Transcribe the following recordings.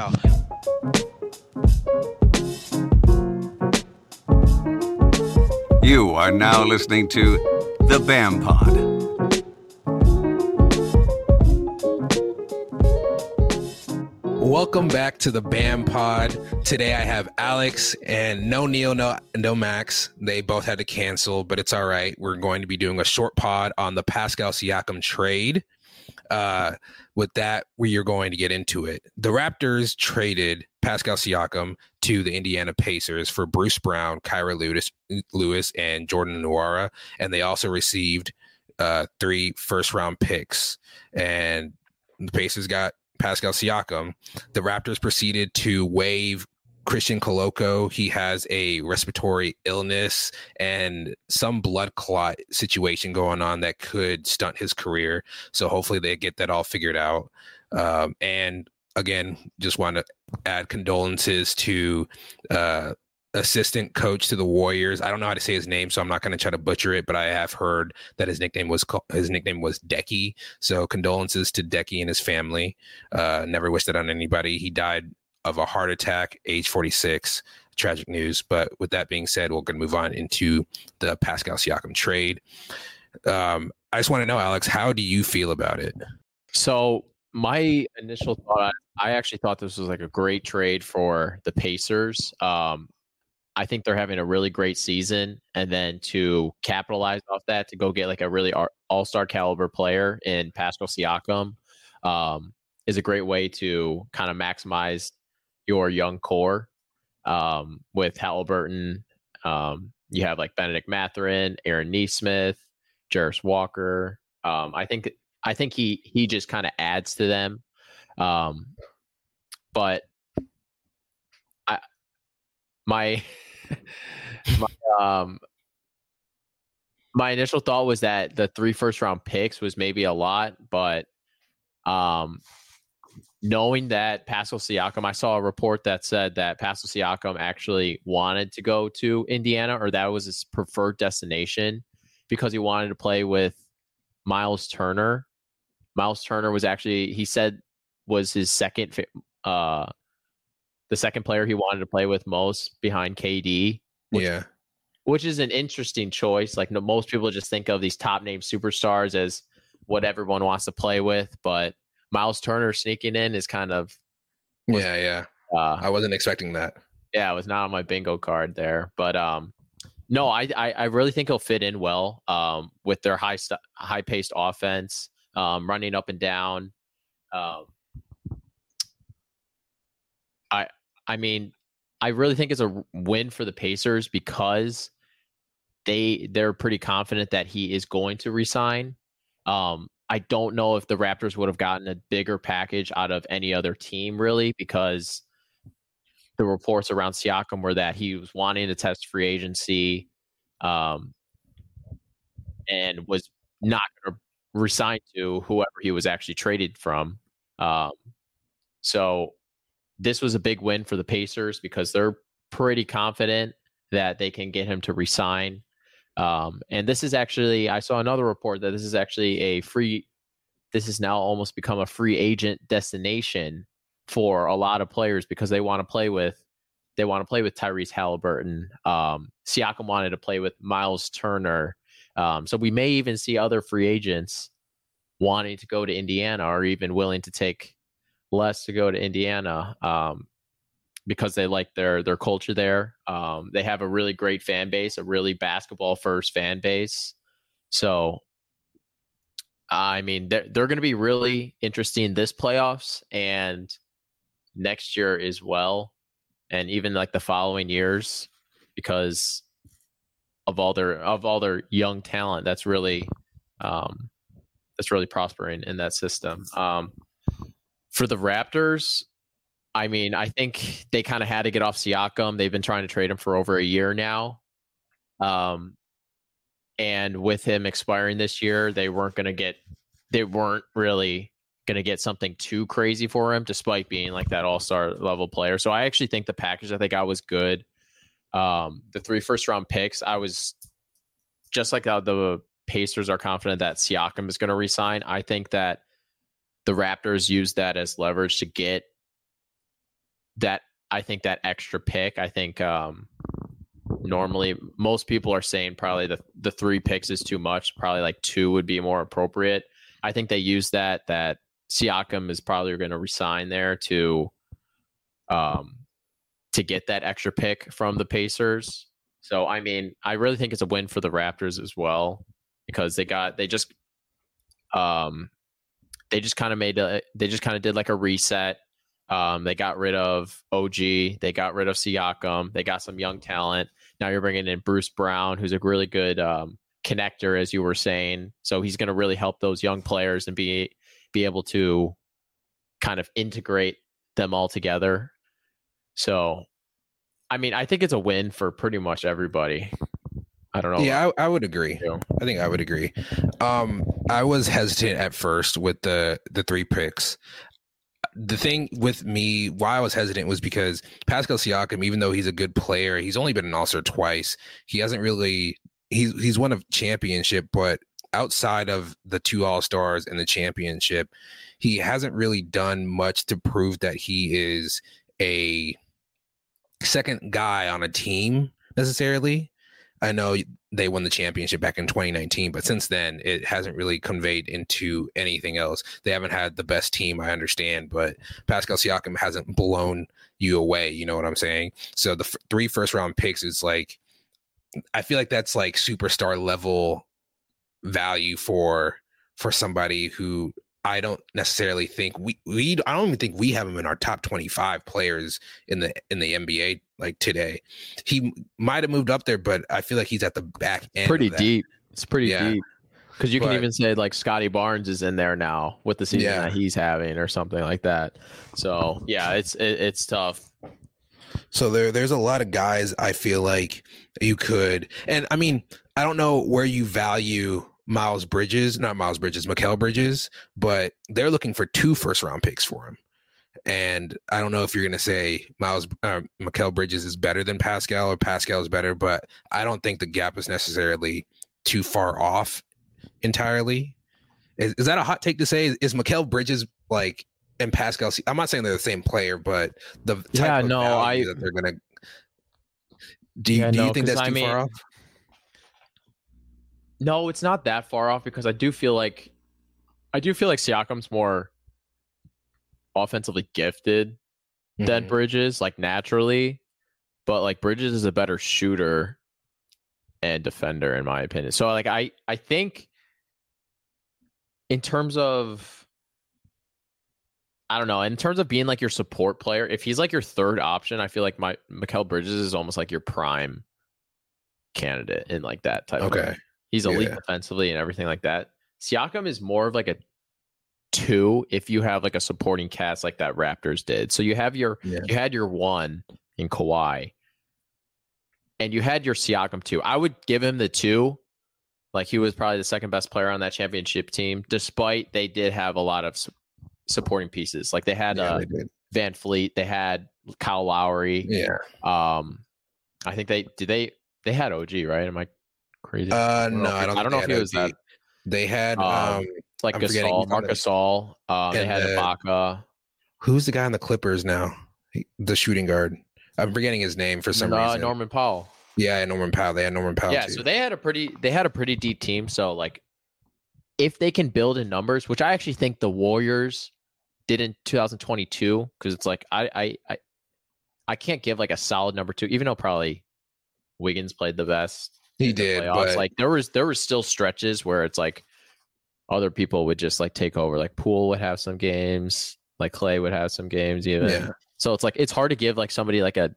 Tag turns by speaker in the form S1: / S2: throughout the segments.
S1: go.
S2: You are now listening to The BAM Pod.
S3: Welcome back to the BAM Pod. Today I have Alex and no Neil, no, no Max. They both had to cancel, but it's all right. We're going to be doing a short pod on the Pascal Siakam trade. Uh, with that, we are going to get into it. The Raptors traded Pascal Siakam to the Indiana Pacers for Bruce Brown, Kira Lewis, Lewis and Jordan Nwora, and they also received uh, three first round picks. And the Pacers got Pascal Siakam. The Raptors proceeded to waive Christian Koloko. He has a respiratory illness and some blood clot situation going on that could stunt his career. So hopefully they get that all figured out. Um, and again, just want to add condolences to uh, assistant coach to the Warriors. I don't know how to say his name, so I'm not going to try to butcher it. But I have heard that his nickname was his nickname was Decky. So condolences to Decky and his family. Uh, never wished it on anybody. He died of a heart attack, age 46. Tragic news. But with that being said, we're going to move on into the Pascal Siakam trade. Um, I just want to know, Alex, how do you feel about it?
S4: So my initial thought, I actually thought this was like a great trade for the Pacers. Um, I think they're having a really great season, and then to capitalize off that, to go get like a really all star caliber player in Pascal Siakam, um, is a great way to kind of maximize your young core um, with Halliburton. Um, you have like Benedict Mathurin, Aaron Nesmith, Jarace Walker. Um, I think I think he he just kind of adds to them. Um, but I my my um my initial thought was that the three first round picks was maybe a lot, but um knowing that Pascal Siakam, I saw a report that said that Pascal Siakam actually wanted to go to Indiana or that was his preferred destination because he wanted to play with Miles Turner. Miles Turner was actually, he said, was his second, uh, the second player he wanted to play with most behind KD.
S3: Which, yeah.
S4: Which is an interesting choice. Like most people just think of these top name superstars as what everyone wants to play with, but Miles Turner sneaking in is kind of
S3: was, yeah, yeah. Uh, I wasn't expecting that.
S4: Yeah, it was not on my bingo card there, but um, no, I, I, I really think he'll fit in well um, with their high st- high paced offense, um, running up and down. Um, I I mean, I really think it's a win for the Pacers because they they're pretty confident that he is going to resign. Um, I don't know if the Raptors would have gotten a bigger package out of any other team, really, because the reports around Siakam were that he was wanting to test free agency um, and was not going to resign to whoever he was actually traded from. Um, so this was a big win for the Pacers because they're pretty confident that they can get him to resign. Um, and this is actually, I saw another report that this is actually a free, this has now almost become a free agent destination for a lot of players because they want to play with, they want to play with Tyrese Halliburton. Um, Siakam wanted to play with Miles Turner. Um, so we may even see other free agents wanting to go to Indiana or even willing to take less to go to Indiana. Um, because they like their their culture there. Um, they have a really great fan base, a really basketball first fan base. So, I mean, they're they're going to be really interesting this playoffs and next year as well, and even like the following years because of all their of all their young talent that's really um, that's really prospering in that system. Um, for the Raptors, I mean, I think they kind of had to get off Siakam. They've been trying to trade him for over a year now. Um, and with him expiring this year, they weren't going to get, they weren't really going to get something too crazy for him, despite being like that all star level player. So I actually think the package that they got was good. Um, the three first round picks, I was just like how the Pacers are confident that Siakam is going to resign. I think that the Raptors used that as leverage to get that I think that extra pick, I think um, normally most people are saying probably the the three picks is too much. Probably like two would be more appropriate. I think they use that that Siakam is probably going to resign there to um to get that extra pick from the Pacers. So I mean, I really think it's a win for the Raptors as well because they got they just um they just kind of made a they just kind of did like a reset. Um, they got rid of OG, they got rid of Siakam, they got some young talent. Now you're bringing in Bruce Brown, who's a really good um, connector, as you were saying. So he's going to really help those young players and be be able to kind of integrate them all together. So, I mean, I think it's a win for pretty much everybody. I don't know.
S3: Yeah, I, I would agree. I think I would agree. Um, I was hesitant at first with the the three picks. The thing with me, why I was hesitant was because Pascal Siakam, even though he's a good player, he's only been an All Star twice. He hasn't really. He's he's won a championship, but outside of the two All Stars and the championship, he hasn't really done much to prove that he is a second guy on a team necessarily. I know they won the championship back in 2019, but since then it hasn't really conveyed into anything else. They haven't had the best team, I understand, but Pascal Siakam hasn't blown you away. You know what I'm saying? So the f- three first round picks is like, I feel like that's like superstar level value for for somebody who I don't necessarily think we we I don't even think we have him in our top 25 players in the in the NBA like today. He might have moved up there, but I feel like he's at the back end.
S4: Pretty deep. It's pretty yeah. deep. Because you can even say like Scottie Barnes is in there now with the season yeah. that he's having or something like that. So yeah, it's it, it's tough.
S3: So there there's a lot of guys I feel like you could, and I mean I don't know where you value Miles Bridges, not Miles Bridges, Mikal Bridges, but they're looking for two first round picks for him. And I don't know if you're going to say Miles uh, Mikal Bridges is better than Pascal or Pascal is better, but I don't think the gap is necessarily too far off entirely. Is, is that a hot take to say? Is, is Mikal Bridges like and Pascal? I'm not saying they're the same player, but the type
S4: yeah,
S3: of
S4: no, I,
S3: that they're going to. Do you, yeah, do you no, think that's too I mean, far off?
S4: No, it's not that far off because I do feel like I do feel like Siakam's more offensively gifted mm-hmm. than Bridges, like naturally. But like Bridges is a better shooter and defender, in my opinion. So like I I think in terms of I don't know, in terms of being like your support player, if he's like your third option, I feel like my Mikal Bridges is almost like your prime candidate in like that type
S3: okay.
S4: of He's elite yeah. defensively and everything like that. Siakam is more of like a two if you have like a supporting cast like that Raptors did. So you have your yeah. you had your one in Kawhi, and you had your Siakam two. I would give him the two. Like he was probably the second best player on that championship team, despite they did have a lot of su- supporting pieces. Like they had yeah, uh, they VanVleet, they had Kyle Lowry.
S3: Yeah.
S4: Um, I think they did they they had OG right? Am I crazy?
S3: Uh, no, I don't.
S4: I don't know if he was that.
S3: They had um, um
S4: like I'm Gasol, Marc Gasol. Um, they had the, Ibaka.
S3: Who's the guy on the Clippers now? The shooting guard. I'm forgetting his name for some uh, reason.
S4: Norman Powell.
S3: Yeah, Norman Powell. They had Norman Powell.
S4: Yeah,
S3: too.
S4: so they had a pretty they had a pretty deep team. So like, if they can build in numbers, which I actually think the Warriors did in 2022, because it's like I I I I can't give like a solid number two, even though probably Wiggins played the best.
S3: He did, but
S4: like there was there was still stretches where it's like other people would just like take over. Like Poole would have some games, like Clay would have some games even. Yeah. So it's like it's hard to give like somebody like a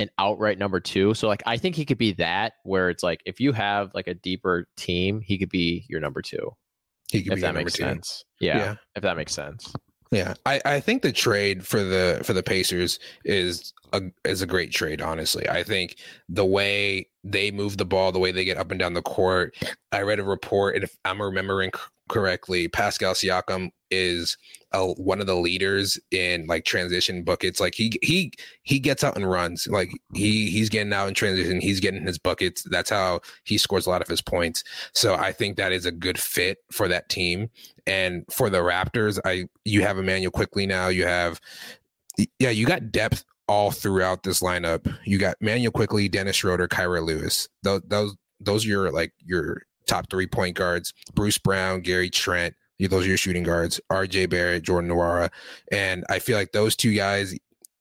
S4: an outright number two. So like I think he could be that where it's like if you have like a deeper team, he could be your number two.
S3: He could
S4: if that makes two. sense. Yeah, yeah, If that makes sense.
S3: Yeah, I, I think the trade for the for the Pacers is a is a great trade. Honestly, I think the way they move the ball, the way they get up and down the court. I read a report, and if I'm remembering correctly, Pascal Siakam is a, one of the leaders in like transition buckets. Like he he he gets out and runs. Like he he's getting out in transition. He's getting his buckets. That's how he scores a lot of his points. So I think that is a good fit for that team. And for the Raptors, I you have Immanuel Quickley now. You have yeah, you got depth all throughout this lineup. You got Manuel Quickley, Dennis Schroeder, Kira Lewis. Those those those are your like your top three point guards. Bruce Brown, Gary Trent. Those are your shooting guards. R.J. Barrett, Jordan Nwora, and I feel like those two guys,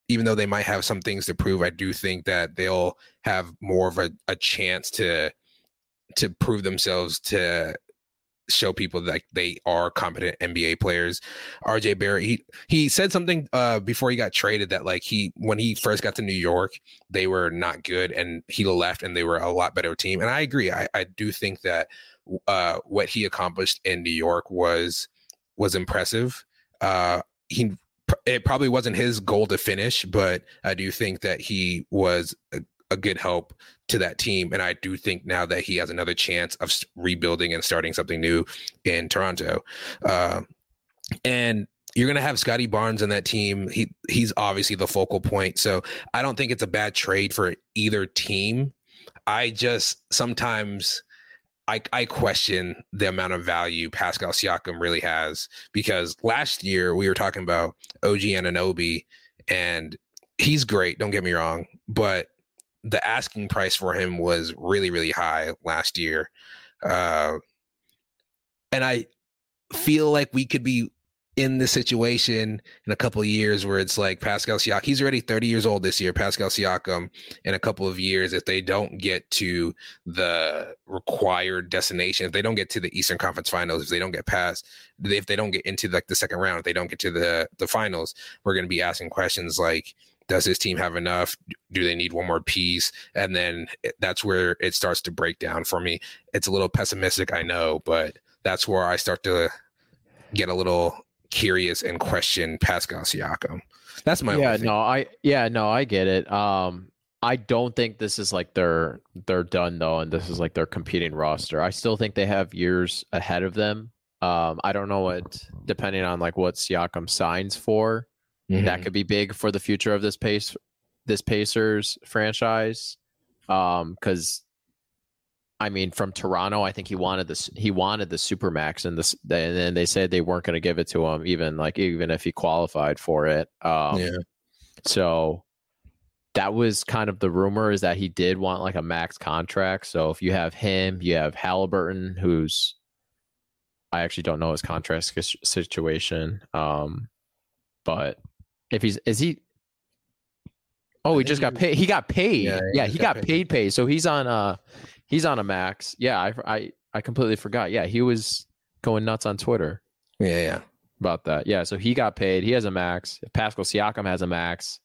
S3: even though they might have some things to prove, I do think that they'll have more of a, a chance to to prove themselves to show people that they are competent NBA players. RJ Barrett, he he said something uh, before he got traded that like he when he first got to New York, they were not good, and he left, and they were a lot better team. And I agree. I, I do think that uh, what he accomplished in New York was was impressive. Uh, he it probably wasn't his goal to finish, but I do think that he was a, good help to that team. And I do think now that he has another chance of rebuilding and starting something new in Toronto. Uh, and you're going to have Scottie Barnes in that team. He he's obviously the focal point. So I don't think it's a bad trade for either team. I just sometimes I, I question the amount of value Pascal Siakam really has because last year we were talking about OG Anunoby and he's great. Don't get me wrong, but the asking price for him was really really high last year uh, and i feel like we could be in this situation in a couple of years where it's like Pascal Siakam. He's already 30 years old this year. Pascal Siakam in a couple of years, if they don't get to the required destination, if they don't get to the Eastern Conference Finals, if they don't get past, if they don't get into like the second round, if they don't get to the the finals, we're going to be asking questions like, does this team have enough? Do they need one more piece? And then that's where it starts to break down for me. It's a little pessimistic, I know, but that's where I start to get a little curious and question Pascal Siakam. That's my
S4: yeah. No, I yeah no, I get it. Um, I don't think this is like they're they're done though, and this is like their competing roster. I still think they have years ahead of them. Um, I don't know what depending on like what Siakam signs for. Mm-hmm. That could be big for the future of this pace this Pacers franchise. Um, because I mean, from Toronto, I think he wanted this. He wanted the supermax, and this, and then they said they weren't going to give it to him, even like even if he qualified for it. Um, yeah. So that was kind of the rumor is that he did want like a max contract. So if you have him, you have Halliburton, who's I actually don't know his contract situation, um, but if he's is he Oh, he just got paid. He got paid. Yeah, yeah he got, got paid. paid. Paid. So he's on uh he's on a max. Yeah, I I I completely forgot. Yeah, he was going nuts on Twitter.
S3: Yeah, yeah.
S4: About that. Yeah, so he got paid. He has a max. If Pascal Siakam has a max,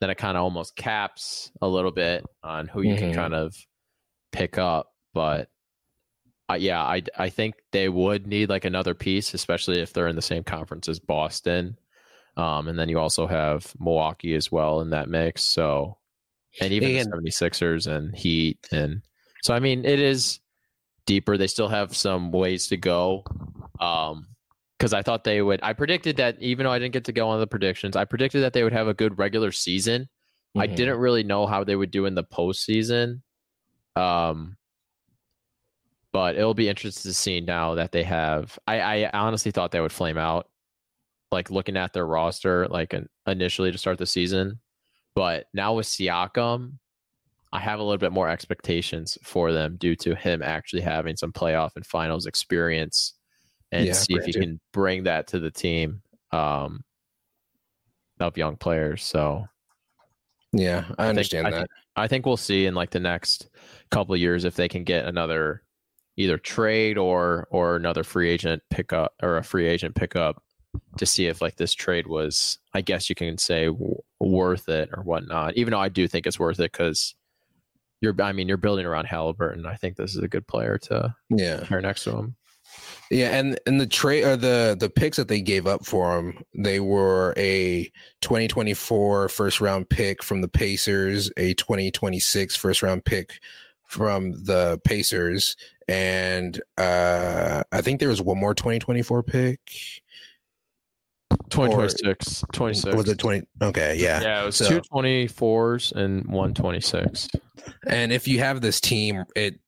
S4: then it kind of almost caps a little bit on who you mm-hmm. can kind of pick up. But uh, yeah, I I think they would need like another piece, especially if they're in the same conference as Boston. Um, and then you also have Milwaukee as well in that mix. So, and even and, the 76ers and Heat. And so, I mean, it is deeper. They still have some ways to go. Um, because I thought they would. I predicted that even though I didn't get to go on the predictions, I predicted that they would have a good regular season. Mm-hmm. I didn't really know how they would do in the postseason. Um, but it'll be interesting to see now that they have. I, I honestly thought they would flame out like looking at their roster like an, initially to start the season. But now with Siakam, I have a little bit more expectations for them due to him actually having some playoff and finals experience and yeah, see if he can bring that to the team um, of young players. So
S3: yeah, I, I understand
S4: think,
S3: that. I, th-
S4: I think we'll see in like the next couple of years if they can get another either trade or or another free agent pickup or a free agent pickup to see if like this trade was, I guess you can say, w- worth it or whatnot. Even though I do think it's worth it because you're, I mean, you're building around Halliburton. I think this is a good player to
S3: yeah
S4: pair next to him.
S3: Yeah, and and the trade or the the picks that they gave up for him, they were a 2024 first round pick from the Pacers, a 2026 first round pick from the Pacers, and uh I think there was one more 2024 pick.
S4: 2026. 26.
S3: Was it 20? Okay, yeah.
S4: Yeah, it was so, two 24s and one 26.
S3: And if you have this team, it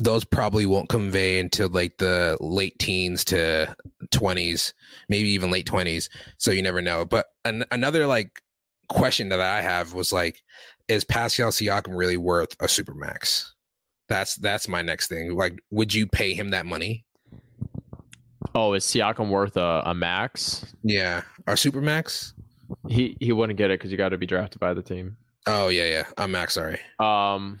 S3: those probably won't convey until like the late teens to 20s, maybe even late 20s. So you never know. But an- another like question that I have was like, is Pascal Siakam really worth a supermax? That's that's my next thing. Like, would you pay him that money?
S4: Oh, is Siakam worth a, a max?
S3: Yeah, our supermax.
S4: He he wouldn't get it because you got to be drafted by the team.
S3: Oh yeah, yeah, a max. Sorry.
S4: Um,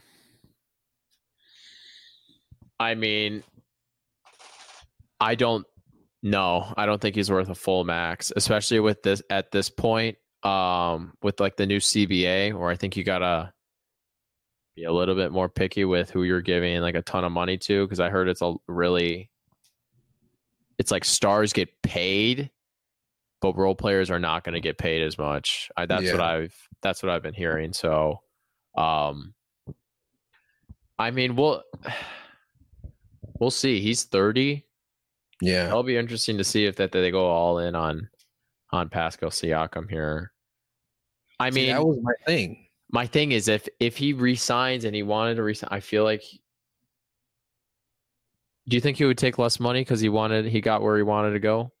S4: I mean, I don't know. I don't think he's worth a full max, especially with this at this point. Um, with like the new CBA, where I think you gotta be a little bit more picky with who you're giving like a ton of money to, because I heard it's a really, it's like stars get paid, but role players are not going to get paid as much. I, that's what I've that's what I've been hearing. So, um, I mean, we'll we'll see. He's thirty.
S3: Yeah.
S4: It'll be interesting to see if that they go all in on on Pascal Siakam here. I
S3: See,
S4: mean,
S3: that was my thing.
S4: my thing is if if he resigns and he wanted to resign, I feel like. Do you think he would take less money because he wanted he got where he wanted to go?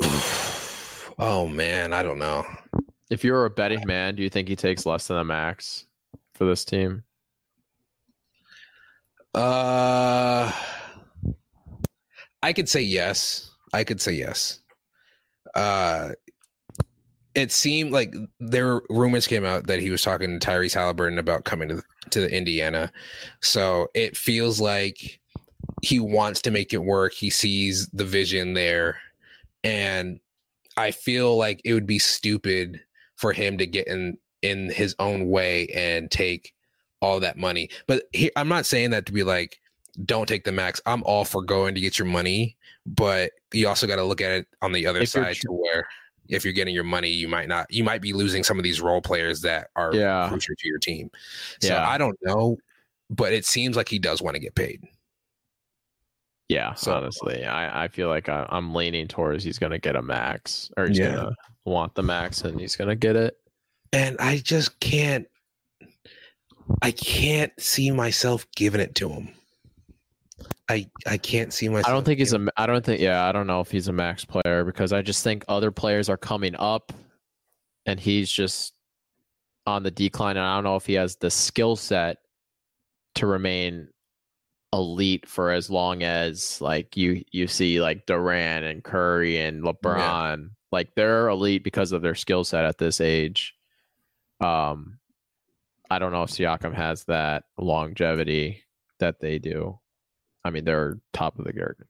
S3: oh man, I don't know.
S4: If you're a betting man, do you think he takes less than a max for this team?
S3: Uh, I could say yes. I could say yes. Uh, it seemed like there were rumors came out that he was talking to Tyrese Halliburton about coming to to the Indiana. So it feels like he wants to make it work. He sees the vision there, and I feel like it would be stupid for him to get in in his own way and take all that money. But he, I'm not saying that to be like, don't take the max. I'm all for going to get your money, but you also got to look at it on the other
S4: If
S3: side to where if you're getting your money, you might not, you might be losing some of these role players that are
S4: Yeah.
S3: crucial to your team. So
S4: Yeah.
S3: I don't know, but it seems like he does want to get paid.
S4: Yeah,
S3: So-
S4: honestly, I, I feel like I, I'm leaning towards he's gonna get a max or he's
S3: Yeah.
S4: gonna want the max and he's gonna get it.
S3: And I just can't, I can't see myself giving it to him. I I can't see myself.
S4: I don't think he's a. I don't think. Yeah, I don't know if he's a max player because I just think other players are coming up, and he's just on the decline. And I don't know if he has the skill set to remain elite for as long as like you you see like Durant and Curry and LeBron. Like they're elite because of their skill set at this age. Um, I don't know if Siakam has that longevity that they do. I mean, they're top of the garden.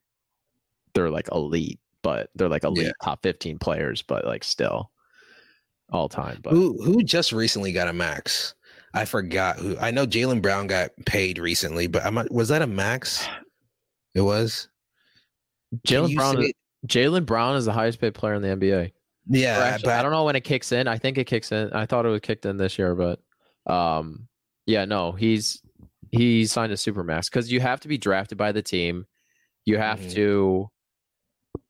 S4: They're like elite, but they're like elite
S3: Yeah.
S4: top 15 players, but like still all time. But
S3: who who just recently got a max? I forgot who. I know Jaylen Brown got paid recently, but I'm not, was that a max? It was. Jaylen
S4: Brown,
S3: say-
S4: Jaylen Brown is the highest paid player in the NBA.
S3: Yeah,
S4: actually,
S3: but
S4: I don't know when it kicks in. I think it kicks in. I thought it was kicked in this year, but um, yeah, no, he's he signed a supermax because you have to be drafted by the team. You have
S3: Mhm.
S4: to,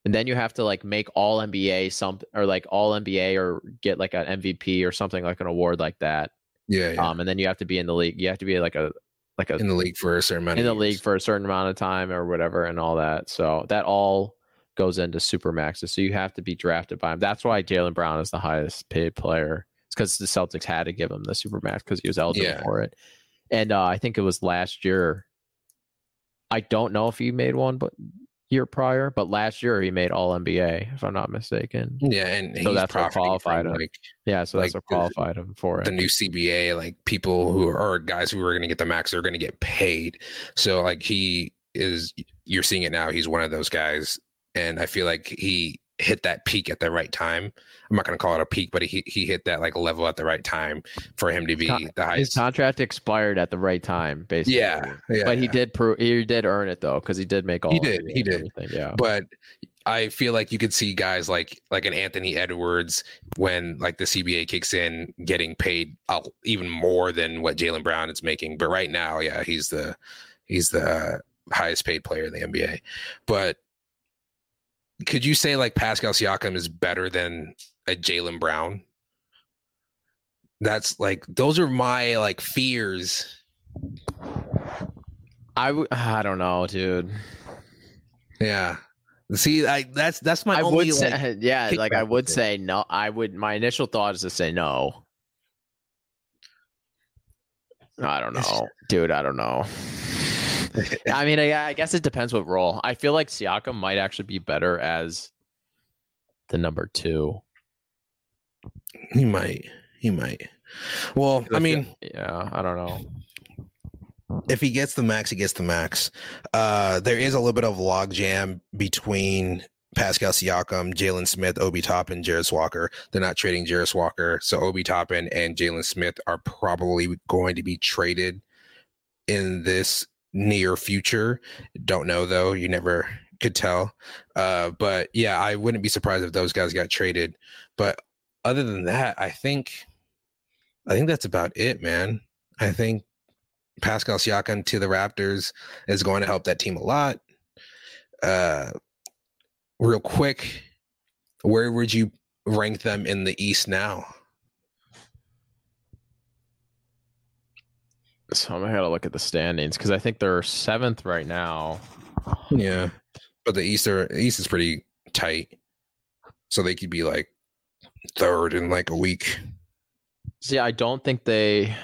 S4: and then you have to like make all NBA some or like all NBA or get like an MVP or something like an award like that.
S3: yeah, yeah.
S4: Um, and then you have to be in the league. You have to be like a like a
S3: in the league for a certain amount
S4: in
S3: of
S4: the league for a certain amount of time or whatever and all that. So that all goes into super maxes. So you have to be drafted by him. That's why Jaylen Brown is the highest paid player. It's because the Celtics had to give him the super max because he was eligible
S3: Yeah.
S4: for it. And uh, I think it was last year. I don't know if he made one, but year prior, but last year he made All NBA, if I'm not mistaken.
S3: Yeah, and
S4: So
S3: he's
S4: that's what qualified him.
S3: like
S4: Yeah, so that's
S3: Like
S4: what
S3: the-
S4: qualified him for it.
S3: the new CBA, like people who are guys who are going to get the max are going to get paid. So like he is, you're seeing it now. He's one of those guys, and I feel like he hit that peak at the right time. I'm not going to call it a peak, but he he hit that like level at the right time for him to be
S4: Con-
S3: the
S4: His
S3: highest.
S4: contract expired at the right time, basically.
S3: Yeah, yeah,
S4: but he did prove he did earn it though because he did make all.
S3: He did, he did.
S4: everything, Yeah.
S3: but I feel like you could see guys like like an Anthony Edwards when like the CBA kicks in, getting paid uh, even more than what Jaylen Brown is making. But right now, yeah, he's the he's the highest paid player in the NBA. But could you say like Pascal Siakam is better than a Jaylen Brown? That's like those are my like fears
S4: I w- I don't know, dude.
S3: Yeah. See, I that's that's my
S4: I
S3: only
S4: would
S3: like,
S4: say, yeah, like I would say no. I would. My initial thought is to say no. I don't know, dude. I don't know. I mean, I, I guess it depends what role. I feel like Siakam might actually be better as the number two.
S3: he might. He might. Well, I mean,
S4: yeah, I don't know.
S3: if he gets the max, he gets the max. Uh, there is a little bit of logjam between Pascal Siakam, Jalen Smith, Obi Toppin, Jarace Walker. They're not trading Jarace Walker, so Obi Toppin and Jalen Smith are probably going to be traded in this near future. Don't know though. You never could tell. Uh, but yeah, I wouldn't be surprised if those guys got traded. But other than that, I think I think that's about it, man. I think Pascal Siakam to the Raptors is going to help that team a lot. Uh, real quick, where would you rank them in the East now?
S4: So I'm gonna gotta look at the standings because I think they're seventh right now.
S3: Yeah, but the East are East is pretty tight, so they could be like third in like a week.
S4: See, I don't think they.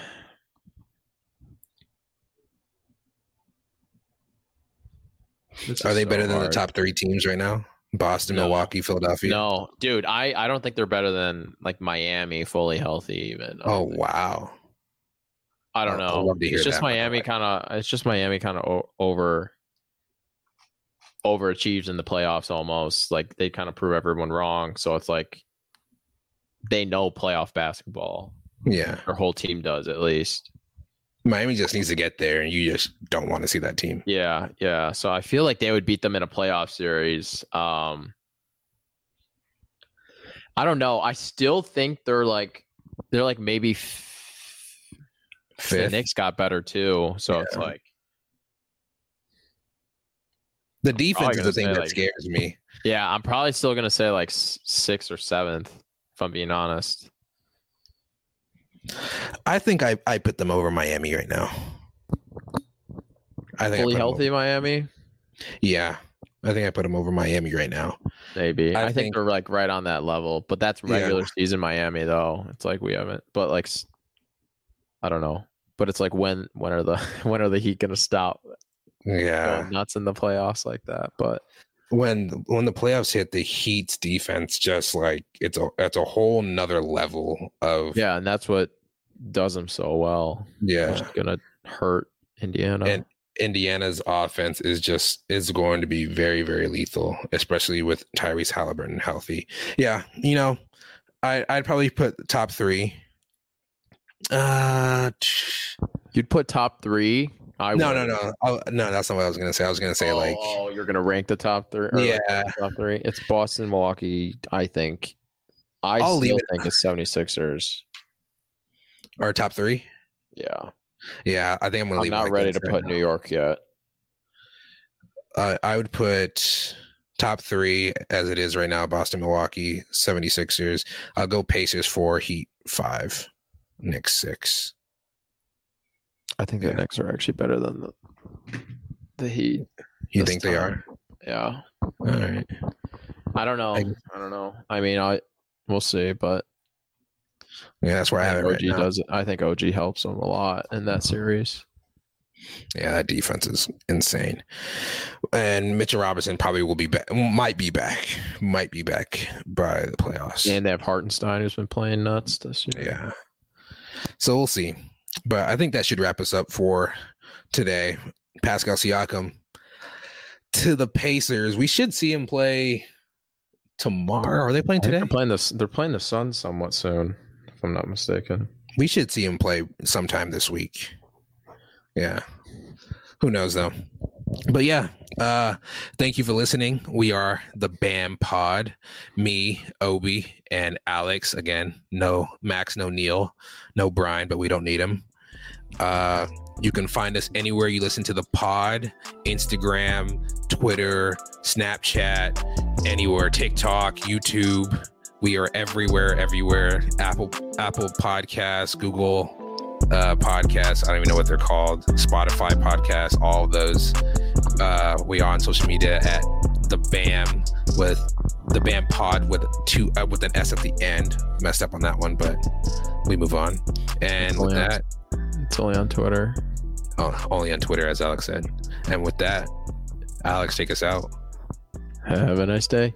S4: This
S3: Are they
S4: so
S3: better than the top three teams right now? Boston,
S4: No.
S3: Milwaukee, Philadelphia.
S4: No, dude, I I don't think they're better than like Miami, fully healthy. Even
S3: Oh wow.
S4: I don't know.
S3: to
S4: It's just
S3: that,
S4: Miami kind of. It's just Miami kind of over overachieves in the playoffs almost. Like they kind of prove everyone wrong. So it's like they know playoff basketball.
S3: Yeah,
S4: Their whole team does at least.
S3: Miami just needs to get there, and you just don't want to see that team.
S4: Yeah, yeah. So I feel like they would beat them in a playoff series. Um I don't know. I still think they're like they're like maybe f- the
S3: Fifth.
S4: Knicks got better too. So it's like
S3: The defense is the thing that
S4: like-
S3: scares me.
S4: yeah, I'm probably still gonna say like sixth or seventh, if I'm being honest.
S3: I think I, I put them over Miami right now. I think I
S4: Fully
S3: 'em
S4: healthy
S3: over-
S4: Miami,
S3: yeah, I think I put them over Miami right now.
S4: maybe.
S3: I
S4: I, think,
S3: think-
S4: they're like right on that level, but that's
S3: Yeah.
S4: regular season Miami though. It's like we haven't, but like I don't know. But it's like when when are the when are the Heat gonna stop
S3: Yeah,
S4: nuts in the playoffs like that? But
S3: when when the playoffs hit, the Heat's defense just like it's a it's a whole nother level of
S4: yeah, and that's what does them so well.
S3: yeah.
S4: It's gonna hurt Indiana.
S3: And- Indiana's offense is just is going to be very very lethal, especially with Tyrese Halliburton healthy. Yeah, you know, I I'd probably put top three. Uh,
S4: You'd put top three. I
S3: no,
S4: would.
S3: no, no, I'll, no. That's not what I was gonna say. I was gonna say like,
S4: oh, you're gonna rank the top three. or, like,
S3: yeah,
S4: top three. It's Boston, Milwaukee. I think. I
S3: I'll
S4: still think it's 76ers.
S3: our top three.
S4: Yeah,
S3: Yeah, I think I'm gonna
S4: I'm
S3: leave.
S4: not ready to
S3: right
S4: put
S3: now.
S4: New York yet.
S3: Uh, I would put top three as it is right now Boston, Milwaukee, 76ers. I'll go Pacers four, Heat five, Knicks six.
S4: I think
S3: Yeah.
S4: the Knicks are actually better than the the Heat.
S3: You think they are?
S4: Yeah,
S3: All right.
S4: I don't know.
S3: I-
S4: I, don't know. I mean, I we'll see, but
S3: Yeah, that's where I have it
S4: OG
S3: right
S4: does it. I think OG helps them a lot in that series.
S3: Yeah, that defense is insane. And Mitchell Robinson probably will be back, might be back, might be back by the playoffs.
S4: And they have Hartenstein who's been playing nuts this year.
S3: Yeah. So we'll see. But I think that should wrap us up for today. Pascal Siakam to the Pacers. We should see him play tomorrow. Are they playing today?
S4: They're playing the they're playing the Suns somewhat soon, if I'm not mistaken.
S3: We should see him play sometime this week. Yeah. Who knows though? But yeah, uh thank you for listening. We are the BAM pod. Me, Obi, and Alex. Again, no Max, no Neil, no Brian, but we don't need him. Uh you can find us anywhere you listen to the pod, Instagram, Twitter, Snapchat, anywhere, TikTok, YouTube. We are everywhere, everywhere. Apple Apple Podcasts, Google, uh, podcasts. I don't even know what they're called. Spotify podcasts, all those. Uh, we are on social media at the BAM with the BAM pod with two uh, with an S at the end. Messed up on that one, but we move on. And with
S1: on-
S3: that,
S1: It's only on Twitter.
S3: oh, only on Twitter, as Alex said. And with that, Alex, take us out.
S1: Have a nice day.